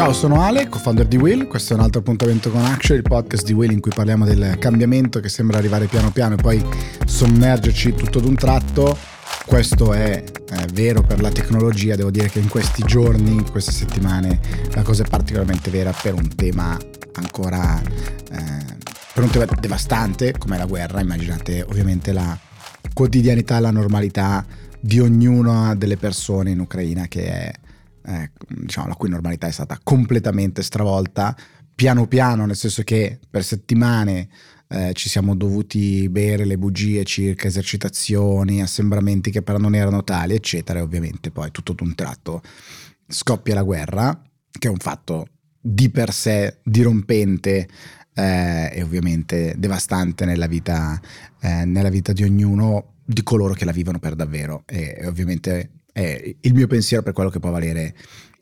Ciao, sono Ale, co-founder di Will. Questo è un altro appuntamento con Action, il podcast di Will in cui parliamo del cambiamento che sembra arrivare piano piano e poi sommergerci tutto d'un tratto. Questo è, è vero per la tecnologia, devo dire che in questi giorni, in queste settimane, la cosa è particolarmente vera per un tema ancora eh, per un tema devastante come la guerra. Immaginate ovviamente la quotidianità, la normalità di ognuna delle persone in Ucraina che è eh, diciamo, la cui normalità è stata completamente stravolta piano piano, nel senso che per settimane eh, ci siamo dovuti bere le bugie circa esercitazioni, assembramenti che però non erano tali, eccetera, e ovviamente poi tutto d'un tratto scoppia la guerra, che è un fatto di per sé dirompente eh, e ovviamente devastante nella vita, eh, nella vita di ognuno di coloro che la vivono per davvero e, e ovviamente eh, il mio pensiero per quello che può valere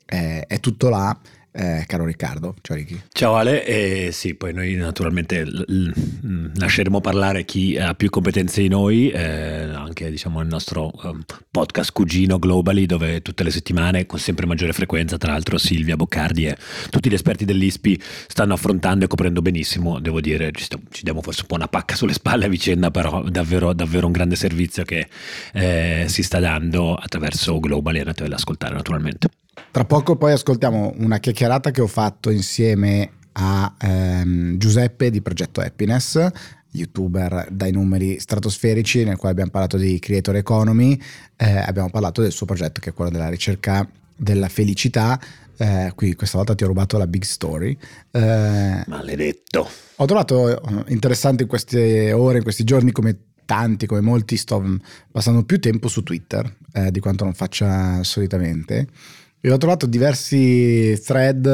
eh, è tutto là eh, caro Riccardo. Ciao Ricky. Ciao Ale, e sì, poi noi naturalmente l- l- lasceremo parlare chi ha più competenze di noi, eh, anche diciamo il nostro um, podcast cugino Globally, dove tutte le settimane con sempre maggiore frequenza, tra l'altro Silvia Boccardi e tutti gli esperti dell'ISPI stanno affrontando e coprendo benissimo, devo dire, ci, st- ci diamo forse un po' una pacca sulle spalle a vicenda, però davvero, davvero un grande servizio che eh, si sta dando attraverso Globally, andate ad ascoltare naturalmente. Tra poco poi ascoltiamo una chiacchierata che ho fatto insieme a ehm, Giuseppe di Progetto Happiness, youtuber dai numeri stratosferici, nel quale abbiamo parlato di creator economy, eh, abbiamo parlato del suo progetto che è quello della ricerca della felicità. Eh, qui questa volta ti ho rubato la big story. Eh, Maledetto. Ho trovato eh, interessante in queste ore, in questi giorni, come tanti, come molti, sto passando più tempo su Twitter eh, di quanto non faccia solitamente. E ho trovato diversi thread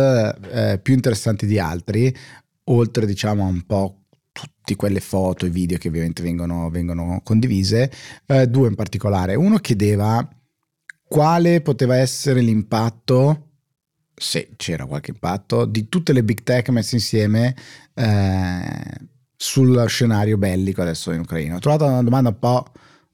eh, più interessanti di altri, oltre diciamo a un po' tutte quelle foto e video che ovviamente vengono, vengono condivise, eh, due in particolare. Uno chiedeva quale poteva essere l'impatto, se c'era qualche impatto, di tutte le big tech messe insieme eh, sul scenario bellico adesso in Ucraina. Ho trovato una domanda un po'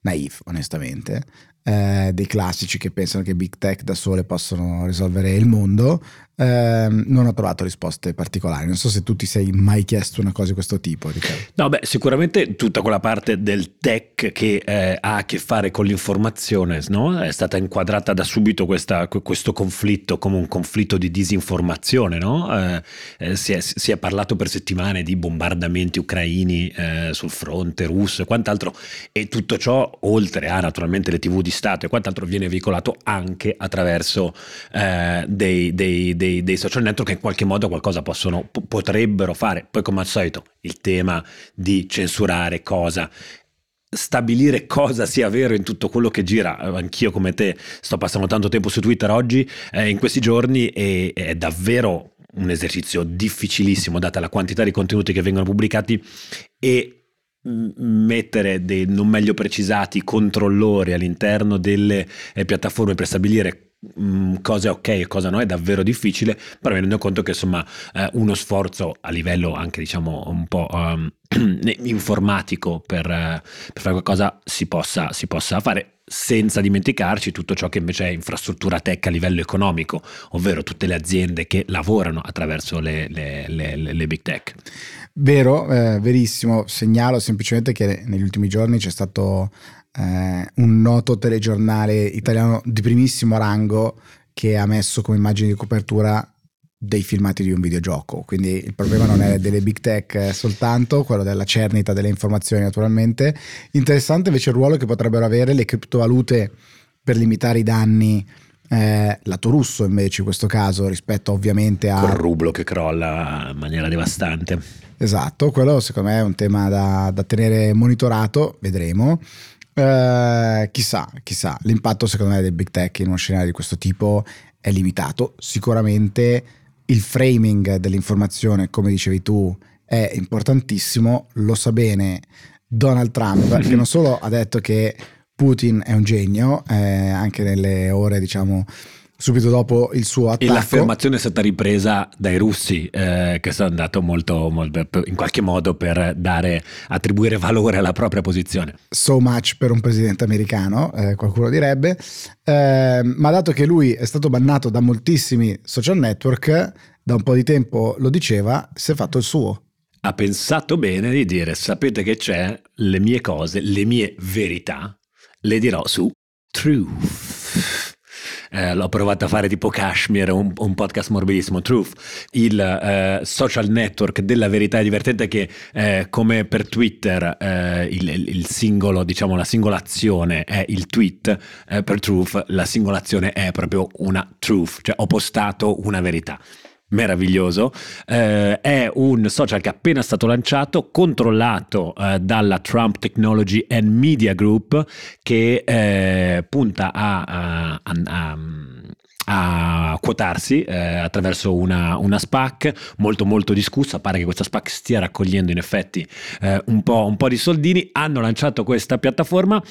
naif, onestamente, eh, dei classici che pensano che big tech da sole possono risolvere il mondo, eh, non ho trovato risposte particolari. Non so se tu ti sei mai chiesto una cosa di questo tipo. Riccardo. No, beh, sicuramente tutta quella parte del tech che eh, ha a che fare con l'informazione no? è stata inquadrata da subito questa, questo conflitto come un conflitto di disinformazione. No? Eh, eh, si, è, si, è, parlato per settimane di bombardamenti ucraini eh, sul fronte russo e quant'altro, e tutto ciò, oltre a naturalmente le tv di Stato e quant'altro, viene veicolato anche attraverso eh, dei, dei, dei dei, dei, social network che in qualche modo qualcosa possono, p- potrebbero fare. Poi come al solito il tema di censurare cosa stabilire cosa sia vero in tutto quello che gira. Anch'io come te sto passando tanto tempo su Twitter oggi, eh, in questi giorni, e è davvero un esercizio difficilissimo data la quantità di contenuti che vengono pubblicati e mettere dei non meglio precisati controllori all'interno delle eh, piattaforme per stabilire Mm, cosa ok e cosa no è davvero difficile, però mi rendo conto che insomma eh, uno sforzo a livello anche diciamo un po' um, informatico per, uh, per, fare qualcosa si possa, si possa fare senza dimenticarci tutto ciò che invece è infrastruttura tech a livello economico, ovvero tutte le aziende che lavorano attraverso le, le, le, le big tech. Vero, eh, verissimo, segnalo semplicemente che negli ultimi giorni c'è stato eh, un noto telegiornale italiano di primissimo rango che ha messo come immagine di copertura dei filmati di un videogioco. Quindi il problema non è delle big tech soltanto, quello della cernita delle informazioni naturalmente. Interessante invece il ruolo che potrebbero avere le criptovalute per limitare i danni eh, lato russo invece in questo caso rispetto ovviamente a... Col rublo che crolla in maniera devastante. Esatto, quello secondo me è un tema da, da tenere monitorato, vedremo. Eh, chissà, chissà, l'impatto secondo me del big tech in uno scenario di questo tipo è limitato. Sicuramente il framing dell'informazione, come dicevi tu, è importantissimo, lo sa bene Donald Trump, che non solo ha detto che Putin è un genio, eh, anche nelle ore, diciamo, subito dopo il suo attacco. E l'affermazione è stata ripresa dai russi, eh, che sono andati molto, molto, in qualche modo per dare, attribuire valore alla propria posizione. So much per un presidente americano, eh, qualcuno direbbe. Eh, ma dato che lui è stato bannato da moltissimi social network, da un po' di tempo lo diceva, si è fatto il suo ha pensato bene di dire sapete che c'è le mie cose, le mie verità, le dirò su Truth. Eh, l'ho provato a fare tipo Kashmir, un, un podcast morbidissimo, Truth, il eh, social network della verità è divertente che eh, come per Twitter eh, il, il, singolo, diciamo la singola azione è il tweet, eh, per Truth la singola azione è proprio una truth, cioè ho postato una verità meraviglioso. Eh, è un social che è appena stato lanciato, controllato eh, dalla Trump Technology and Media Group, che eh, punta a, a, a, a a quotarsi eh, attraverso una, una, SPAC molto molto discussa, pare che questa SPAC stia raccogliendo in effetti eh, un, po', un, po', di soldini, hanno lanciato questa piattaforma,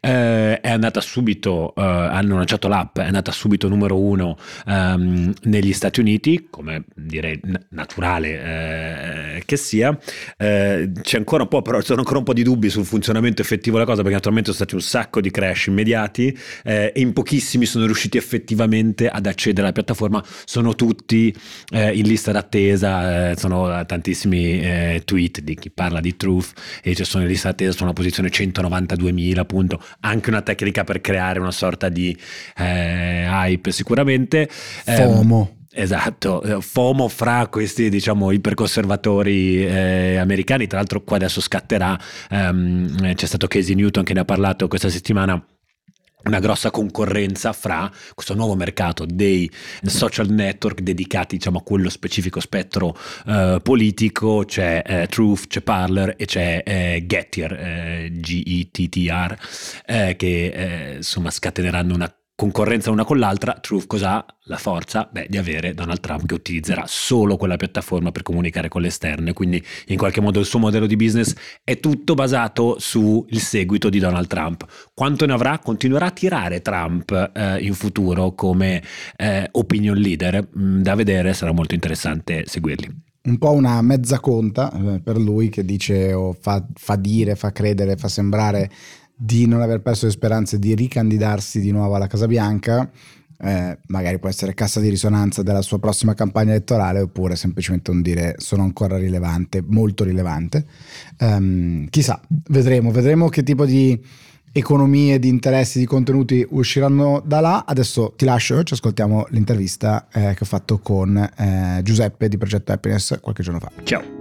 eh, è andata subito, eh, hanno lanciato l'app, è andata subito numero uno ehm, negli Stati Uniti, come direi naturale eh, che sia, eh, c'è ancora un po', però sono ancora un po' di dubbi sul funzionamento effettivo della cosa, perché naturalmente sono stati un sacco di crash immediati e in pochissimi sono riusciti effettivamente ad accedere alla piattaforma sono tutti eh, in lista d'attesa, eh, sono tantissimi eh, tweet di chi parla di Truth e ci sono in lista d'attesa, sono alla posizione 192.000 appunto, anche una tecnica per creare una sorta di eh, hype sicuramente. Ehm, FOMO. Esatto, eh, FOMO fra questi diciamo iperconservatori eh, americani, tra l'altro qua adesso scatterà, um, c'è stato Casey Newton che ne ha parlato questa settimana una grossa concorrenza fra questo nuovo mercato dei social network dedicati diciamo, a quello specifico spettro eh, politico, c'è eh, Truth, c'è Parler e c'è eh, Gettier, eh, G-E-T-T-R, eh, che eh, insomma scateneranno una concorrenza una con l'altra, Truth cos'ha? La forza beh, di avere Donald Trump che utilizzerà solo quella piattaforma per comunicare con l'esterno e quindi in qualche modo il suo modello di business è tutto basato sul seguito di Donald Trump. Quanto ne avrà? Continuerà a tirare Trump eh, in futuro come eh, opinion leader? Mm, da vedere, sarà molto interessante seguirli un po' una mezza conta eh, per lui che dice o fa, fa, dire, fa credere, fa sembrare di non aver perso le speranze di ricandidarsi di nuovo alla Casa Bianca, eh, magari può essere cassa di risonanza della sua prossima campagna elettorale oppure semplicemente un dire sono ancora rilevante, molto rilevante. Um, chissà, vedremo, vedremo che tipo di economie, di interessi, di contenuti usciranno da là. Adesso ti lascio, ci ascoltiamo l'intervista eh, che ho fatto con eh, Giuseppe di Progetto Happiness qualche giorno fa. Ciao.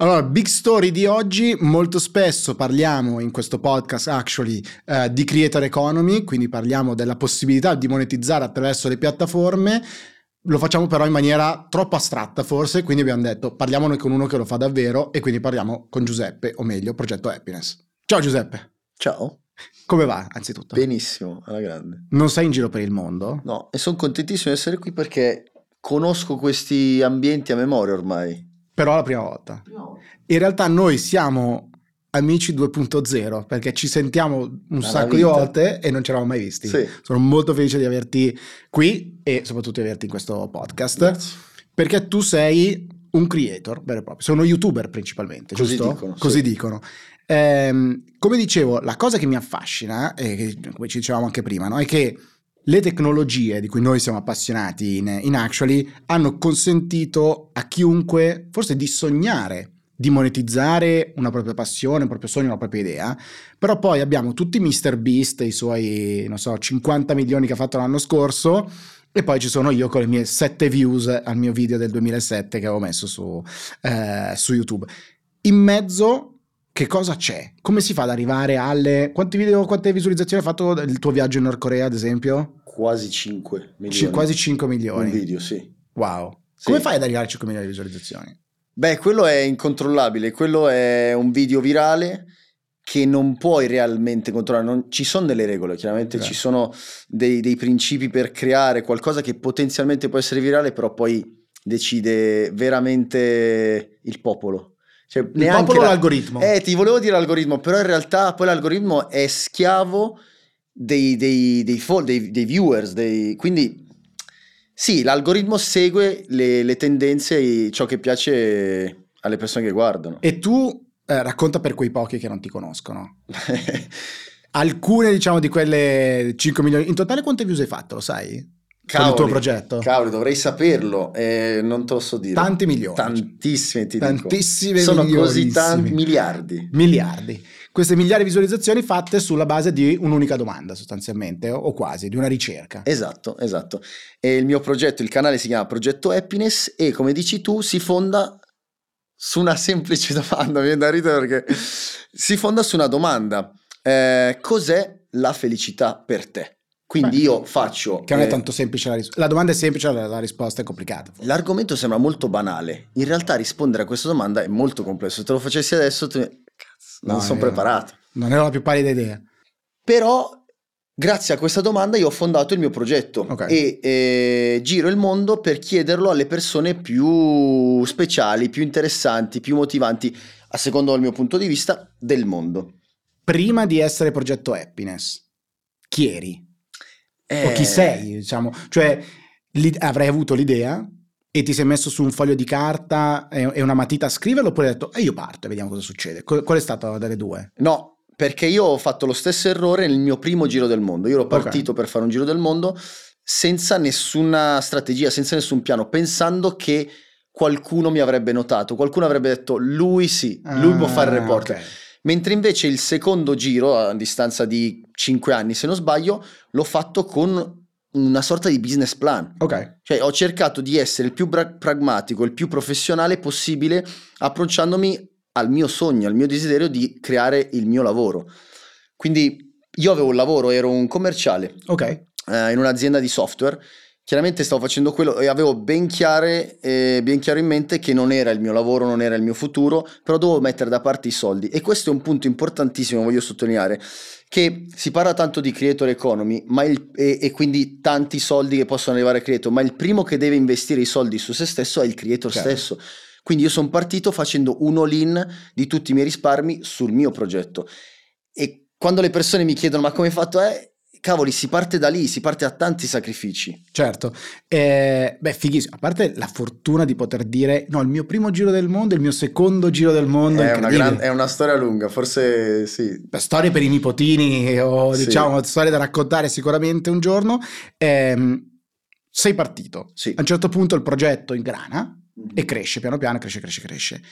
Allora, big story di oggi, molto spesso parliamo in questo podcast actually eh, di creator economy, quindi parliamo della possibilità di monetizzare attraverso le piattaforme, lo facciamo però in maniera troppo astratta forse, quindi abbiamo detto parliamone con uno che lo fa davvero e quindi parliamo con Giuseppe, o meglio, Progetto Happiness. Ciao Giuseppe. Ciao. Come va, anzitutto? Benissimo, alla grande. Non sei in giro per il mondo? No, e sono contentissimo di essere qui perché conosco questi ambienti a memoria ormai però la prima volta. In realtà noi siamo amici 2.0 perché ci sentiamo un Dalla sacco vita. di volte e non ci eravamo mai visti. Sì. Sono molto felice di averti qui e soprattutto di averti in questo podcast Grazie. perché tu sei un creator vero e proprio, sei uno youtuber principalmente, Così giusto? Dicono, Così sì. dicono. Ehm, come dicevo, la cosa che mi affascina, e come ci dicevamo anche prima, no? è che le tecnologie di cui noi siamo appassionati in, in Actually hanno consentito a chiunque forse di sognare di monetizzare una propria passione, un proprio sogno, una propria idea, però poi abbiamo tutti Mr. Beast, i suoi, non so, 50 milioni che ha fatto l'anno scorso, e poi ci sono io con le mie 7 views al mio video del 2007 che avevo messo su, eh, su YouTube. In mezzo che cosa c'è? Come si fa ad arrivare alle... Quanti video, quante visualizzazioni ha fatto il tuo viaggio in Nord Corea, ad esempio? Quasi 5 milioni. C- quasi 5 milioni. Un video, sì. Wow. Sì. Come fai ad arrivare a 5 milioni di visualizzazioni? Beh, quello è incontrollabile, quello è un video virale che non puoi realmente controllare, non, ci sono delle regole, chiaramente Certo. ci sono dei, dei principi per creare qualcosa che potenzialmente può essere virale, però poi decide veramente il popolo. Cioè, Il neanche popolo la- l'algoritmo? Eh, ti volevo dire l'algoritmo, però in realtà poi l'algoritmo è schiavo dei, dei, dei, fol- dei- dei viewers, dei- quindi sì, l'algoritmo segue le, le tendenze e ciò che piace alle persone che guardano. E tu eh, racconta per quei pochi che non ti conoscono. Alcune, diciamo, di quelle 5 milioni. In totale quante views hai fatto, lo sai? Con il tuo Cavoli, progetto? Cavoli, dovrei saperlo, eh, non te lo so dire. Tanti milioni. Tantissime, ti Tantissime dico. Sono così tanti miliardi. Miliardi. Queste miliardi di visualizzazioni fatte sulla base di un'unica domanda, sostanzialmente, o quasi, di una ricerca. Esatto, esatto. E il mio progetto, il canale si chiama Progetto Happiness e come dici tu si fonda su una semplice domanda, mi viene da ridere perché si fonda su una domanda. Eh, cos'è la felicità per te? Quindi Beh, io faccio... Che non è eh, tanto semplice la risposta. La domanda è semplice, la, la risposta è complicata. L'argomento sembra molto banale, in realtà rispondere a questa domanda è molto complesso. Se te lo facessi adesso, tu... cazzo, non No, sono preparato. Non ne ho la più pallida idea. Però, grazie a questa domanda, io ho fondato il mio progetto Ok. e eh, giro il mondo per chiederlo alle persone più speciali, più interessanti, più motivanti, a secondo il mio punto di vista, del mondo. Prima di essere progetto Happiness, chi eri? O Eh, chi sei, diciamo. Cioè, avrai avuto l'idea e ti sei messo su un foglio di carta e, una matita a scriverlo oppure hai detto, e io parto e vediamo cosa succede. Qual, è stato delle due? No, perché io ho fatto lo stesso errore nel mio primo giro del mondo. Io ero partito per fare un giro del mondo senza nessuna strategia, senza nessun piano, pensando che qualcuno mi avrebbe notato, qualcuno avrebbe detto lui sì, lui può fare il Ah, reporter. Mentre invece il secondo giro, a distanza di 5 anni se non sbaglio, l'ho fatto con una sorta di business plan. Ok. Cioè ho cercato di essere il più bra- pragmatico, il più professionale possibile, approcciandomi al mio sogno, al mio desiderio di creare il mio lavoro. Quindi io avevo un lavoro, ero un commerciale Ok. eh, in un'azienda di software. Chiaramente stavo facendo quello e avevo ben, chiare, eh, ben chiaro in mente che non era il mio lavoro, non era il mio futuro, però dovevo mettere da parte i soldi. E questo è un punto importantissimo, voglio sottolineare, che si parla tanto di creator economy ma il- e, e quindi tanti soldi che possono arrivare a creator, ma il primo che deve investire i soldi su se stesso è il creator Certo. stesso. Quindi io sono partito facendo un all-in di tutti i miei risparmi sul mio progetto. E quando le persone mi chiedono ma come hai fatto? Eh, cavoli, si parte da lì, si parte a tanti sacrifici. Certo, Eh, beh, fighissimo. A parte la fortuna di poter dire: no, il mio primo giro del mondo, il mio secondo giro del mondo. È una, gran- è una storia lunga, forse sì. Beh, storie per i nipotini o Sì. diciamo storie da raccontare sicuramente un giorno. Ehm, sei partito. Sì. A un certo punto il progetto ingrana e cresce piano piano, cresce, cresce, cresce.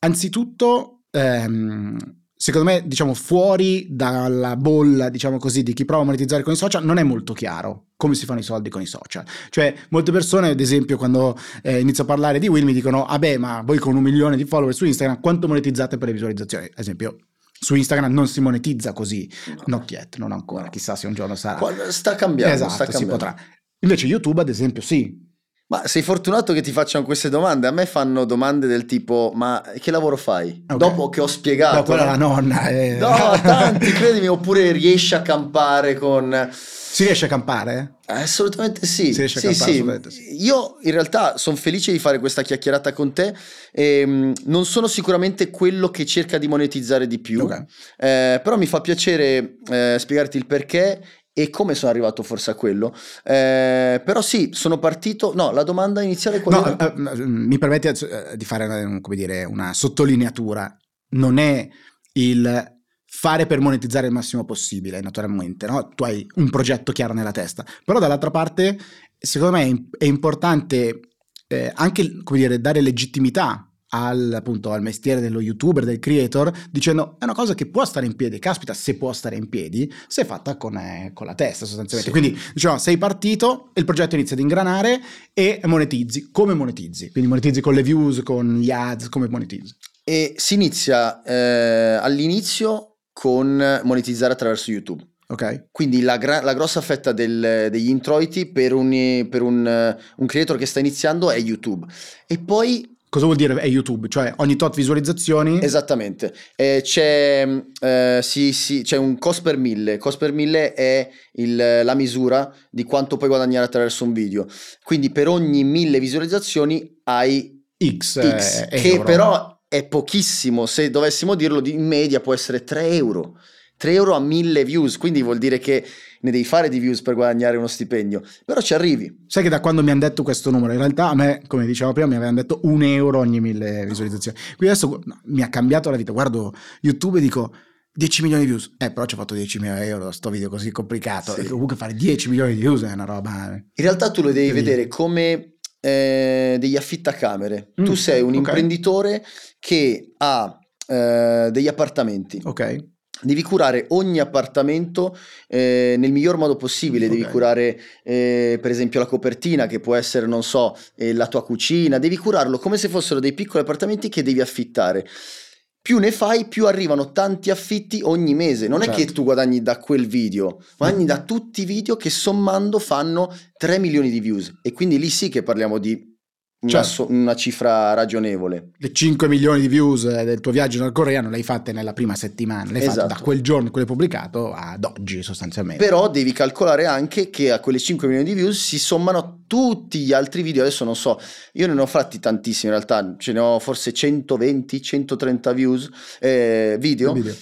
Anzitutto, ehm, secondo me, diciamo, fuori dalla bolla, diciamo così, di chi prova a monetizzare con i social, non è molto chiaro come si fanno i soldi con i social. Cioè, molte persone, ad esempio, quando eh, inizio a parlare di Will, mi dicono, ah beh, ma voi con un milione di follower su Instagram, quanto monetizzate per le visualizzazioni? Ad esempio, su Instagram non si monetizza così. Not yet, non ancora, No. chissà se un giorno sarà. Sta cambiando, esatto, sta si cambiando. potrà. Invece YouTube, ad esempio, sì. Ma sei fortunato che ti facciano queste domande? A me fanno domande del tipo: Ma che lavoro fai? Ok. Dopo che ho spiegato. No, quella la nonna. eh. No, tanti, credimi, oppure riesci a campare con. Si riesce a campare? Assolutamente sì. Si riesce a sì, campare, sì. assolutamente sì. Io in realtà sono felice di fare questa chiacchierata con te. Ehm, non sono sicuramente quello che cerca di monetizzare di più, Ok. eh, però mi fa piacere eh, spiegarti il perché e come sono arrivato forse a quello. Eh, però sì, sono partito. No, la domanda iniziale qual No, era? eh, eh, mi permette eh, di fare eh, come dire, una sottolineatura. Non è il fare per monetizzare il massimo possibile, naturalmente, no? Tu hai un progetto chiaro nella testa. Però dall'altra parte, secondo me è importante eh, anche, come dire, dare legittimità al, appunto, al mestiere dello youtuber, del creator, dicendo è una cosa che può stare in piedi, caspita se può stare in piedi, se è fatta con, eh, con la testa sostanzialmente. Sì. Quindi diciamo, sei partito, il progetto inizia ad ingranare e monetizzi. Come monetizzi? Quindi monetizzi con le views, con gli ads, come monetizzi? E si inizia eh, all'inizio con monetizzare attraverso YouTube. Ok? Quindi la, gra- la grossa fetta del- degli introiti per, un, per un, un creator che sta iniziando è YouTube. E poi Cosa vuol dire è YouTube? Cioè ogni tot visualizzazioni? Esattamente, Eh, c'è, eh, sì, sì, c'è un cost per mille, cost per mille è il- la misura di quanto puoi guadagnare attraverso un video, quindi per ogni mille visualizzazioni hai X, eh, X, che euro. però è pochissimo, se dovessimo dirlo, in media può essere 3 euro. 3 euro a 1000 views, quindi vuol dire che ne devi fare di views per guadagnare uno stipendio, però ci arrivi. Sai che da quando mi hanno detto questo numero, in realtà a me, come dicevo prima, mi avevano detto un euro ogni mille visualizzazioni. Quindi adesso no, mi ha cambiato la vita. Guardo YouTube e dico 10 milioni di views. Eh, però ci ho fatto 10 mila euro, sto video così complicato. Sì. Comunque fare 10 milioni di views è una roba... In realtà tu lo devi vedere come eh, degli affittacamere. Mm, tu sei un okay. imprenditore che ha eh, degli appartamenti. Ok Devi curare ogni appartamento eh, nel miglior modo possibile, okay. devi curare eh, per esempio la copertina che può essere, non so, eh, la tua cucina, devi curarlo come se fossero dei piccoli appartamenti che devi affittare. Più ne fai, più arrivano tanti affitti ogni mese. Non certo. è che certo. tu guadagni da quel video, guadagni da tutti i video che sommando fanno 3 milioni di views. E quindi lì sì che parliamo di una, certo. una, cifra ragionevole. Le 5 milioni di views eh, del tuo viaggio nel Corea non le hai fatte nella prima settimana, le hai esatto. fatte da quel giorno in cui l'hai pubblicato ad oggi sostanzialmente. Però devi calcolare anche che a quelle 5 milioni di views si sommano tutti gli altri video, adesso non so, io ne ho fatti tantissimi in realtà, ce ne ho forse 120, 130 views, eh, video. video.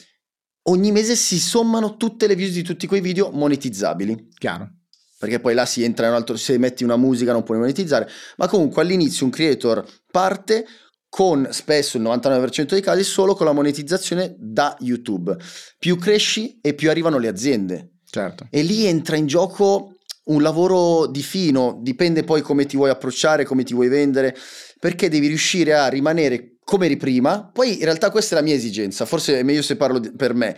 Ogni mese si sommano tutte le views di tutti quei video monetizzabili. Chiaro perché poi là si entra in un altro, se metti una musica non puoi monetizzare, ma comunque all'inizio un creator parte con spesso il 99% dei casi solo con la monetizzazione da YouTube. Più cresci e più arrivano le aziende. Certo. E lì entra in gioco un lavoro di fino, dipende poi come ti vuoi approcciare, come ti vuoi vendere, perché devi riuscire a rimanere come eri prima. Poi in realtà questa è la mia esigenza, forse è meglio se parlo per me.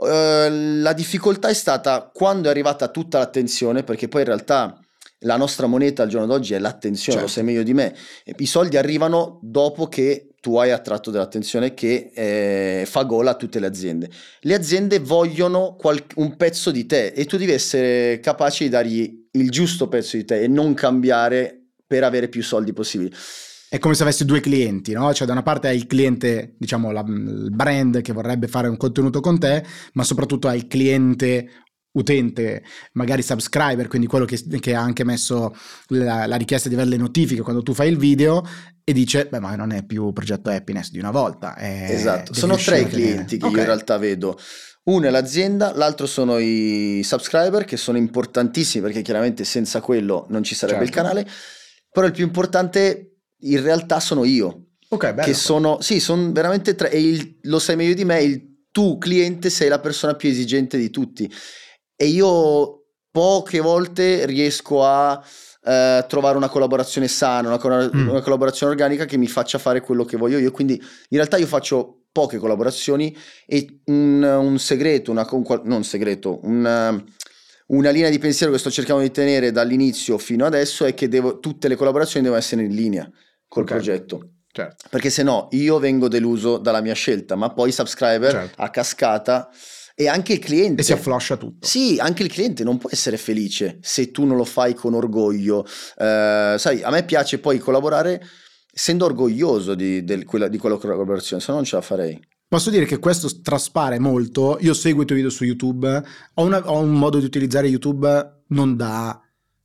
Uh, la difficoltà è stata quando è arrivata tutta l'attenzione, perché poi in realtà la nostra moneta al giorno d'oggi è l'attenzione, certo. lo sai meglio di me. I soldi arrivano dopo che tu hai attratto dell'attenzione che eh, fa gola a tutte le aziende. Le aziende vogliono qual- un pezzo di te e tu devi essere capace di dargli il giusto pezzo di te e non cambiare per avere più soldi possibili è come se avessi due clienti, no? Cioè da una parte hai il cliente, diciamo la, il brand che vorrebbe fare un contenuto con te, ma soprattutto hai il cliente utente, magari subscriber, quindi quello che, che ha anche messo la, la, richiesta di avere le notifiche quando tu fai il video e dice, beh ma non è più progetto happiness di una volta. esatto, sono tre i clienti che okay. io in realtà vedo. Uno è l'azienda, l'altro sono i subscriber che sono importantissimi perché chiaramente senza quello non ci sarebbe certo. il canale, però il più importante in realtà sono io. Ok, bello. Che sono, sì, sono veramente tre, e il, lo sai meglio di me, il tu cliente sei la persona più esigente di tutti. E io poche volte riesco a eh, trovare una collaborazione sana, una, mm. una, collaborazione organica che mi faccia fare quello che voglio io. Quindi in realtà io faccio poche collaborazioni e un, un segreto, una, non un segreto, un una linea di pensiero che sto cercando di tenere dall'inizio fino adesso è che devo, tutte le collaborazioni devono essere in linea col okay. progetto. Certo. Perché se no io vengo deluso dalla mia scelta, ma poi subscriber certo. a cascata e anche il cliente. E si affloscia tutto. Sì, anche il cliente non può essere felice se tu non lo fai con orgoglio. Eh, sai, a me piace poi collaborare essendo orgoglioso di, del, quella, di quella collaborazione, se no non ce la farei. Posso dire che questo traspare molto. Io seguo i tuoi video su YouTube, ho, una, ho un modo di utilizzare YouTube non da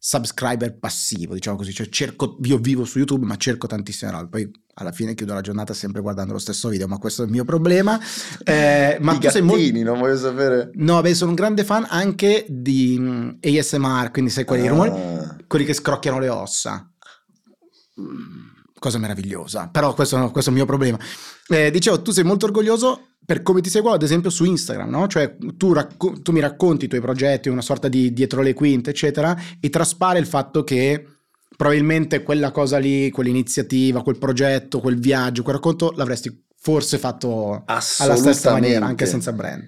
subscriber passivo, diciamo così, cioè cerco, io vivo su YouTube ma cerco tantissime robe, poi alla fine chiudo la giornata sempre guardando lo stesso video, ma questo è il mio problema. Eh, ma I tu gattini, molto... non voglio sapere. No, beh, sono un grande fan anche di mm, ASMR, quindi sai quelli, ah. rumori, quelli che scrocchiano le ossa. Cosa meravigliosa, però questo, questo è il mio problema. Eh, dicevo, tu sei molto orgoglioso per come ti seguo ad esempio su Instagram, no? Cioè tu, racco- tu, mi racconti i tuoi progetti, una sorta di dietro le quinte, eccetera, e traspare il fatto che probabilmente quella cosa lì, quell'iniziativa, quel progetto, quel viaggio, quel racconto l'avresti forse fatto alla stessa maniera, anche senza brand.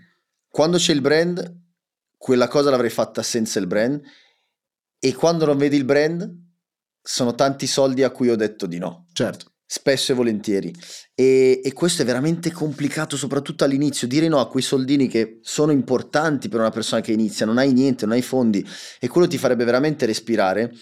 Quando c'è il brand, quella cosa l'avrei fatta senza il brand, e quando non vedi il brand, sono tanti soldi a cui ho detto di no. Certo. Spesso e volentieri. E, e, questo è veramente complicato soprattutto all'inizio. Dire no a quei soldini che sono importanti per una persona che inizia non hai niente, non hai fondi e quello ti farebbe veramente respirare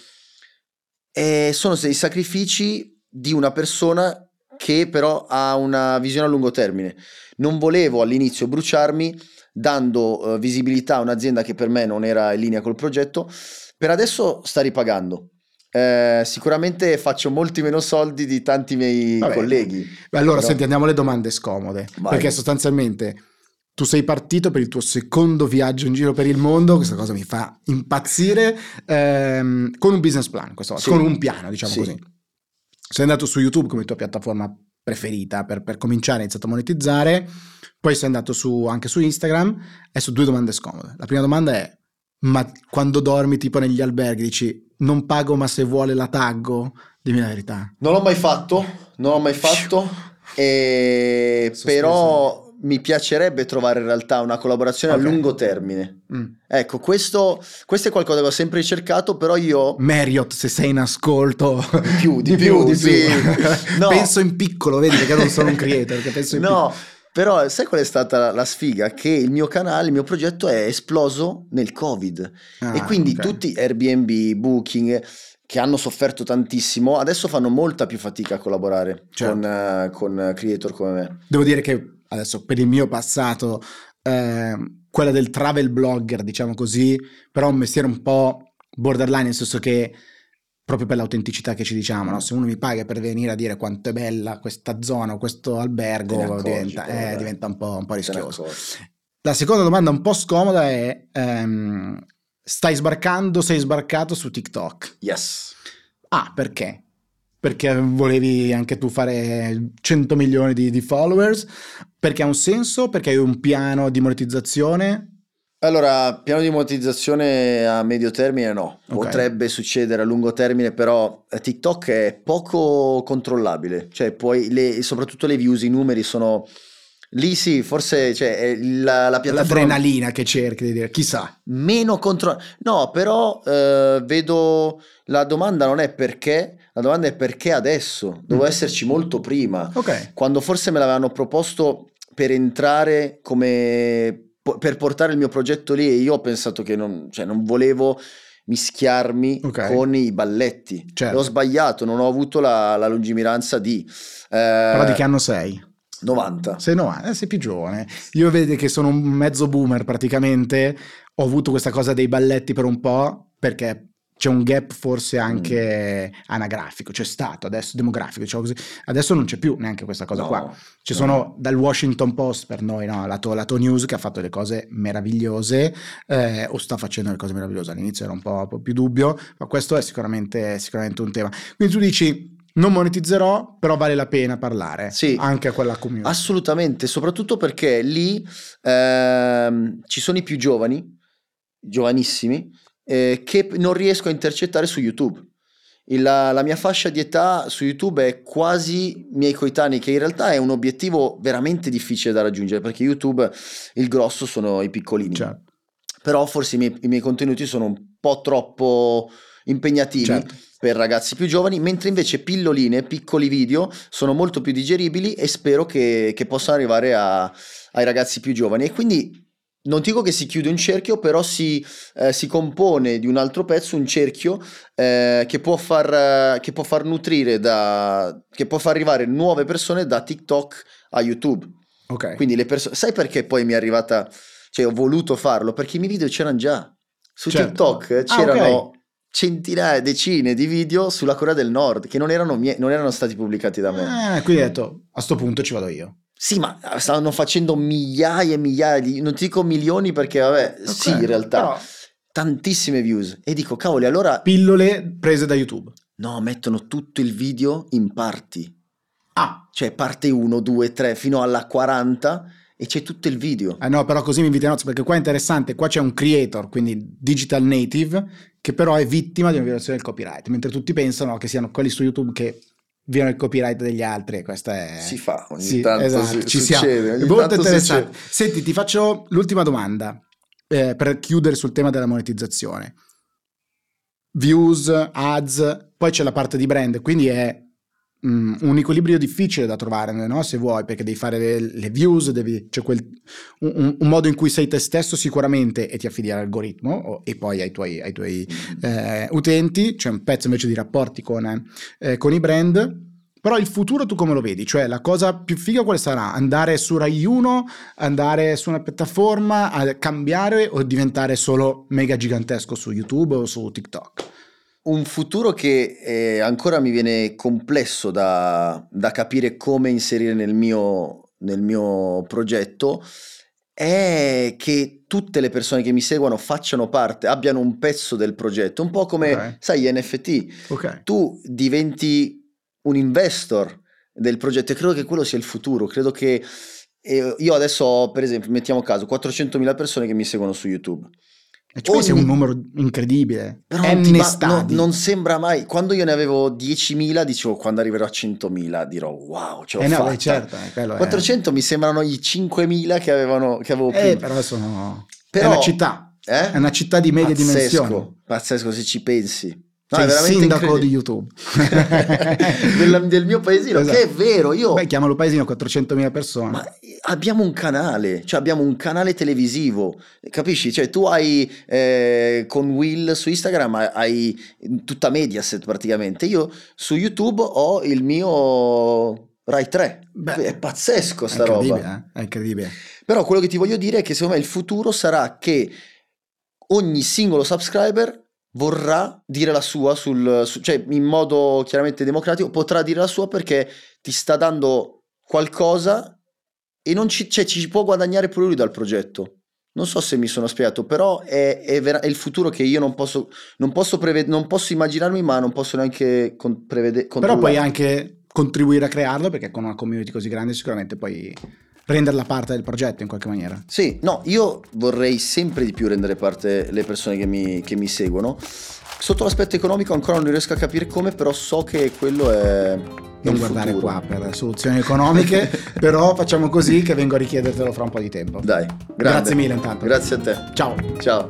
e sono dei sacrifici di una persona che però ha una visione a lungo termine. Non volevo all'inizio bruciarmi dando uh, visibilità a un'azienda che per me non era in linea col progetto per adesso sta ripagando eh, sicuramente faccio molti meno soldi di tanti miei Vabbè. colleghi. Allora, Però- senti, andiamo alle domande scomode. Vai. Perché sostanzialmente tu sei partito per il tuo secondo viaggio in giro per il mondo, questa cosa mi fa impazzire, ehm, con un business plan, questa volta, Sì. con un piano, diciamo Sì. così. Sei andato su YouTube come tua piattaforma preferita per, per cominciare, hai iniziato a monetizzare, poi sei andato su, anche su Instagram, adesso due domande scomode. La prima domanda è, ma quando dormi tipo negli alberghi dici non pago ma se vuole la taggo? Dimmi la verità. Non l'ho mai fatto, non l'ho mai fatto, e però mi piacerebbe trovare in realtà una collaborazione Ok. a lungo termine. Mm. Ecco, questo, questo è qualcosa che ho sempre ricercato, però io Marriott, se sei in ascolto, Di più, di più, sì. No. penso in piccolo, vedi perché non sono un creator, che penso in No, però sai qual è stata la, sfiga? Che il mio canale, il mio progetto è esploso nel Covid piccolo. e Ah, quindi ok. tutti Airbnb, Booking che hanno sofferto tantissimo, adesso fanno molta più fatica a collaborare Certo. con, eh, con creator come me. Devo dire che adesso per il mio passato, ehm, quella del travel blogger, diciamo così, però un mestiere un po' borderline, nel senso che proprio per l'autenticità che ci diciamo, no? se uno mi paga per venire a dire quanto è bella questa zona o questo albergo, accorgi, diventa, eh, diventa un po', un po' rischioso. La seconda domanda un po' scomoda è, ehm, stai sbarcando, sei sbarcato su TikTok? Yes. Ah, perché? Perché volevi anche tu fare 100 milioni di, di followers? Perché ha un senso? Perché hai un piano di monetizzazione? Allora, piano di monetizzazione a medio termine no, Ok. potrebbe succedere a lungo termine, però TikTok è poco controllabile, cioè poi le, soprattutto le views, i numeri sono lì sì, forse cioè, è la, la piattaforma L'adrenalina che cerchi di dire, chissà. meno contro... No, però eh, vedo la domanda non è perché, la domanda è perché adesso, dovevo Mm. esserci molto prima Ok, quando forse me l'avevano proposto per entrare come po- per portare il mio progetto lì e io ho pensato che non, cioè, non volevo mischiarmi Ok. con i balletti Certo. E ho sbagliato non ho avuto la, la lungimiranza di eh, però di che anno sei? 90 Sei 90, eh, sei più giovane. Io vedi che sono un mezzo boomer praticamente, ho avuto questa cosa dei balletti per un po' perché c'è un gap forse anche Mm. anagrafico, c'è stato adesso demografico, diciamo così. Adesso non c'è più neanche questa cosa No, qua. Ci no. sono dal Washington Post per noi, no? Lato, lato news che ha fatto delle cose meravigliose eh, o sta facendo delle cose meravigliose. All'inizio era un po', un po' più dubbio, ma questo è sicuramente, sicuramente un tema. Quindi tu dici non monetizzerò, però vale la pena parlare Sì. anche a quella community. Assolutamente, soprattutto perché lì ehm, ci sono i più giovani, giovanissimi, eh, che non riesco a intercettare su YouTube. La, la mia fascia di età su YouTube è quasi miei coetanei, che in realtà è un obiettivo veramente difficile da raggiungere, perché YouTube il grosso sono i piccolini. Certo. Però forse i miei, i miei contenuti sono un po' troppo impegnativi Certo. per ragazzi più giovani, mentre invece pilloline, piccoli video, sono molto più digeribili e spero che, che possano arrivare a- ai ragazzi più giovani. E quindi non dico che si chiude un cerchio, però si, eh, si compone di un altro pezzo, un cerchio eh, che, può far, che può far nutrire, da, che può far arrivare nuove persone da TikTok a YouTube. Ok. Quindi le persone, sai perché poi mi è arrivata, cioè ho voluto farlo? Perché i miei video c'erano già. Su Certo. TikTok Ah, c'erano ok. centinaia, decine di video sulla Corea del Nord che non erano, mie- non erano stati pubblicati da me. Eh, quindi hai detto, a sto punto ci vado io. Sì, ma stanno facendo migliaia e migliaia di, non ti dico milioni perché vabbè, sì, Ok, in realtà, però tantissime views. E dico, cavoli, allora pillole prese da YouTube. no, mettono tutto il video in parti. Ah, Cioè parte 1, 2, 3 fino alla 40 e c'è tutto il video. eh no, però così mi nozze, perché qua è interessante, qua c'è un creator, quindi digital native, che però è vittima di una violazione del copyright, mentre tutti pensano che siano quelli su YouTube che violano il copyright degli altri, questa è... Si fa ogni Sì, tanto, esatto, su- ci succede, siamo. molto interessante. succede. Senti, ti faccio l'ultima domanda eh, per chiudere sul tema della monetizzazione. Views, ads, poi c'è la parte di brand, quindi è mm, un equilibrio difficile da trovare, no? se vuoi, perché devi fare le, le views, devi, c'è quel, un, un- modo in cui sei te stesso sicuramente e ti affidi all'algoritmo o- e poi ai tuoi, ai tuoi eh, utenti, c'è un pezzo invece di rapporti con, eh, con i brand. Però il futuro tu come lo vedi? Cioè la cosa più figa quale sarà? Andare su Rai 1, andare su una piattaforma, cambiare o diventare solo mega gigantesco su YouTube o su TikTok? Un futuro che eh, ancora mi viene complesso da, da capire come inserire nel mio, nel mio progetto è che tutte le persone che mi seguono facciano parte, abbiano un pezzo del progetto, un po' come, Ok. sai, gli NFT. Ok. Tu diventi un investor del progetto e credo che quello sia il futuro, credo che eh, io adesso ho, per esempio, mettiamo caso, 400.000 persone che mi seguono su YouTube. E ci pensi è un Ogni- numero incredibile. Però N non, stadi. no- non sembra mai. Quando io ne avevo 10.000, dicevo quando arriverò a 100.000 dirò wow, ce l'ho Eh no, fatta. beh, certo, eh, quello è- 400 mi sembrano i 5.000 che, avevano, che avevo Eh, prima. però sono... Però- è una città. Eh? È una città di medie Pazzesco, dimensioni. Pazzesco se ci pensi. No, Sei è il sindaco di. YouTube. del, del mio paesino, Esatto. che è vero, io... Beh, chiamalo paesino 400.000 persone. Ma abbiamo un canale, cioè abbiamo un canale televisivo, capisci? Cioè tu hai eh, con Will su Instagram hai- tutta Mediaset praticamente, io su YouTube ho il mio Rai 3, Beh, è pazzesco è sta roba. incredibile, eh? È incredibile. Però quello che ti voglio dire è che secondo me il futuro sarà che ogni singolo subscriber vorrà dire la sua sul, su- cioè in modo chiaramente democratico potrà dire la sua perché ti sta dando qualcosa e non ci, cioè, ci può guadagnare pure lui dal progetto. Non so se mi sono spiegato, però è, è vera- è il futuro che io non posso, non posso, preved- non posso immaginarmi, ma non posso neanche con- prevede- Però puoi anche contribuire a crearlo perché con una community così grande sicuramente puoi renderla parte del progetto in qualche maniera. Sì, no, io vorrei sempre di più rendere parte le persone che mi, che mi seguono. Sotto l'aspetto economico ancora non riesco a capire come, però so che quello è... Non guardare futuro. qua per soluzioni economiche, però facciamo così che vengo a richiedertelo fra un po' di tempo. Dai, grande. Grazie mille intanto. Grazie a te. Ciao. Ciao.